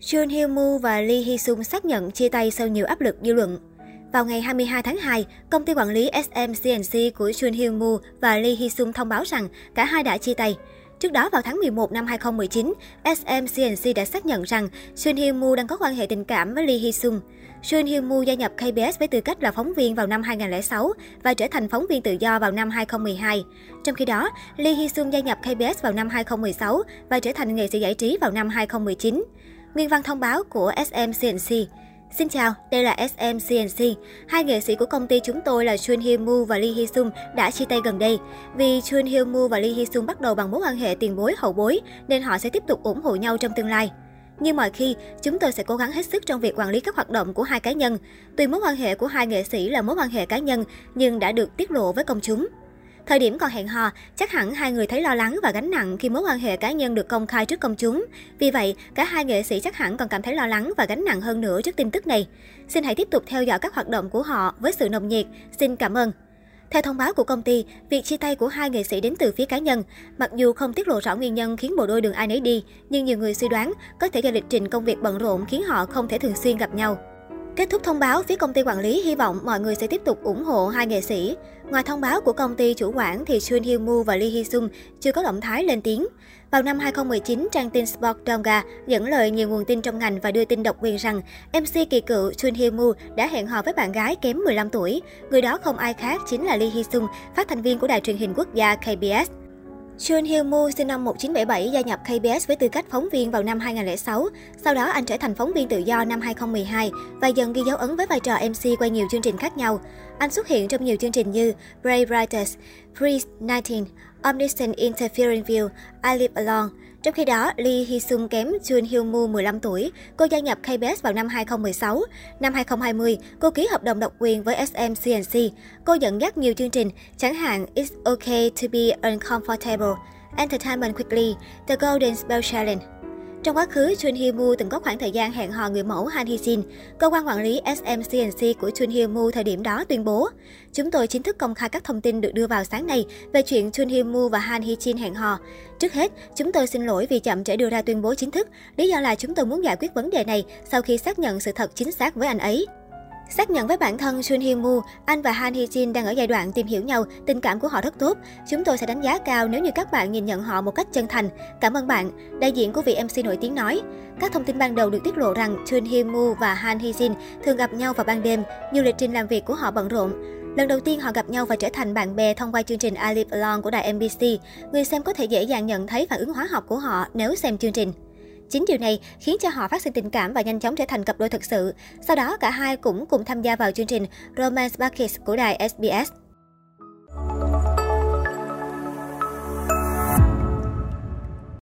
Jun Hyo Moo và Lee Hee Sung xác nhận chia tay sau nhiều áp lực dư luận. Vào ngày 22 tháng 2, công ty quản lý SMCNC của Jun Hyo Moo và Lee Hee Sung thông báo rằng cả hai đã chia tay. Trước đó vào tháng 11 năm 2019, SMCNC đã xác nhận rằng Jun Hyo Moo đang có quan hệ tình cảm với Lee Hee Sung. Jun Hyo Moo gia nhập KBS với tư cách là phóng viên vào năm 2006 và trở thành phóng viên tự do vào năm 2012. Trong khi đó, Lee Hee Sung gia nhập KBS vào năm 2016 và trở thành nghệ sĩ giải trí vào năm 2019. Nguyên văn thông báo của SMCNC. Xin chào, đây là SMCNC. Hai nghệ sĩ của công ty chúng tôi là Chun Hee Moo và Lee Hee Sung đã chia tay gần đây. Vì Chun Hee Moo và Lee Hee Sung bắt đầu bằng mối quan hệ tiền bối hậu bối, nên họ sẽ tiếp tục ủng hộ nhau trong tương lai. Như mọi khi, chúng tôi sẽ cố gắng hết sức trong việc quản lý các hoạt động của hai cá nhân. Tuy mối quan hệ của hai nghệ sĩ là mối quan hệ cá nhân, nhưng đã được tiết lộ với công chúng. Thời điểm còn hẹn hò, chắc hẳn hai người thấy lo lắng và gánh nặng khi mối quan hệ cá nhân được công khai trước công chúng. Vì vậy, cả hai nghệ sĩ chắc hẳn còn cảm thấy lo lắng và gánh nặng hơn nữa trước tin tức này. Xin hãy tiếp tục theo dõi các hoạt động của họ với sự nồng nhiệt. Xin cảm ơn. Theo thông báo của công ty, việc chia tay của hai nghệ sĩ đến từ phía cá nhân. Mặc dù không tiết lộ rõ nguyên nhân khiến bộ đôi đường ai nấy đi, nhưng nhiều người suy đoán có thể do lịch trình công việc bận rộn khiến họ không thể thường xuyên gặp nhau. Kết thúc thông báo, phía công ty quản lý hy vọng mọi người sẽ tiếp tục ủng hộ hai nghệ sĩ. Ngoài thông báo của công ty chủ quản thì Chun Hyun Moo và Lee Hee Sung chưa có động thái lên tiếng. Vào năm 2019, trang tin Sport Donga dẫn lời nhiều nguồn tin trong ngành và đưa tin độc quyền rằng MC kỳ cựu Chun Hyun Moo đã hẹn hò với bạn gái kém 15 tuổi. Người đó không ai khác chính là Lee Hee Sung, phát thanh viên của đài truyền hình quốc gia KBS. Chun Hyun Moo sinh năm 1977 gia nhập KBS với tư cách phóng viên vào năm 2006. Sau đó anh trở thành phóng viên tự do năm 2012 và dần ghi dấu ấn với vai trò MC qua nhiều chương trình khác nhau. Anh xuất hiện trong nhiều chương trình như Brave Writers, Freeze 19, Omniscient Interfering View, I Live Alone. Trong khi đó, Lee Hee Sung kém Jun Hyo Moo 15 tuổi. Cô gia nhập KBS vào năm 2016. Năm 2020, cô ký hợp đồng độc quyền với SM CNC. Cô dẫn dắt nhiều chương trình, chẳng hạn It's Okay to be Uncomfortable, Entertainment Quickly, The Golden Spell Challenge. Trong quá khứ, Chun Hee Moo từng có khoảng thời gian hẹn hò người mẫu Han Hee Jin. Cơ quan quản lý SMCNC của Chun Hee Moo thời điểm đó tuyên bố, chúng tôi chính thức công khai các thông tin được đưa vào sáng nay về chuyện Chun Hee Moo và Han Hee Jin hẹn hò. Trước hết, chúng tôi xin lỗi vì chậm trễ đưa ra tuyên bố chính thức. Lý do là chúng tôi muốn giải quyết vấn đề này sau khi xác nhận sự thật chính xác với anh ấy. Xác nhận với bản thân Sun Hee Moo, anh và Han Hee Jin đang ở giai đoạn tìm hiểu nhau, tình cảm của họ rất tốt. Chúng tôi sẽ đánh giá cao nếu như các bạn nhìn nhận họ một cách chân thành. Cảm ơn bạn, đại diện của vị MC nổi tiếng nói. Các thông tin ban đầu được tiết lộ rằng Sun Hee Moo và Han Hee Jin thường gặp nhau vào ban đêm, nhiều lịch trình làm việc của họ bận rộn. Lần đầu tiên họ gặp nhau và trở thành bạn bè thông qua chương trình I Live Alone của đài MBC. Người xem có thể dễ dàng nhận thấy phản ứng hóa học của họ nếu xem chương trình. Chính điều này khiến cho họ phát sinh tình cảm và nhanh chóng trở thành cặp đôi thực sự. Sau đó, cả hai cũng cùng tham gia vào chương trình Romance Buckets của đài SBS.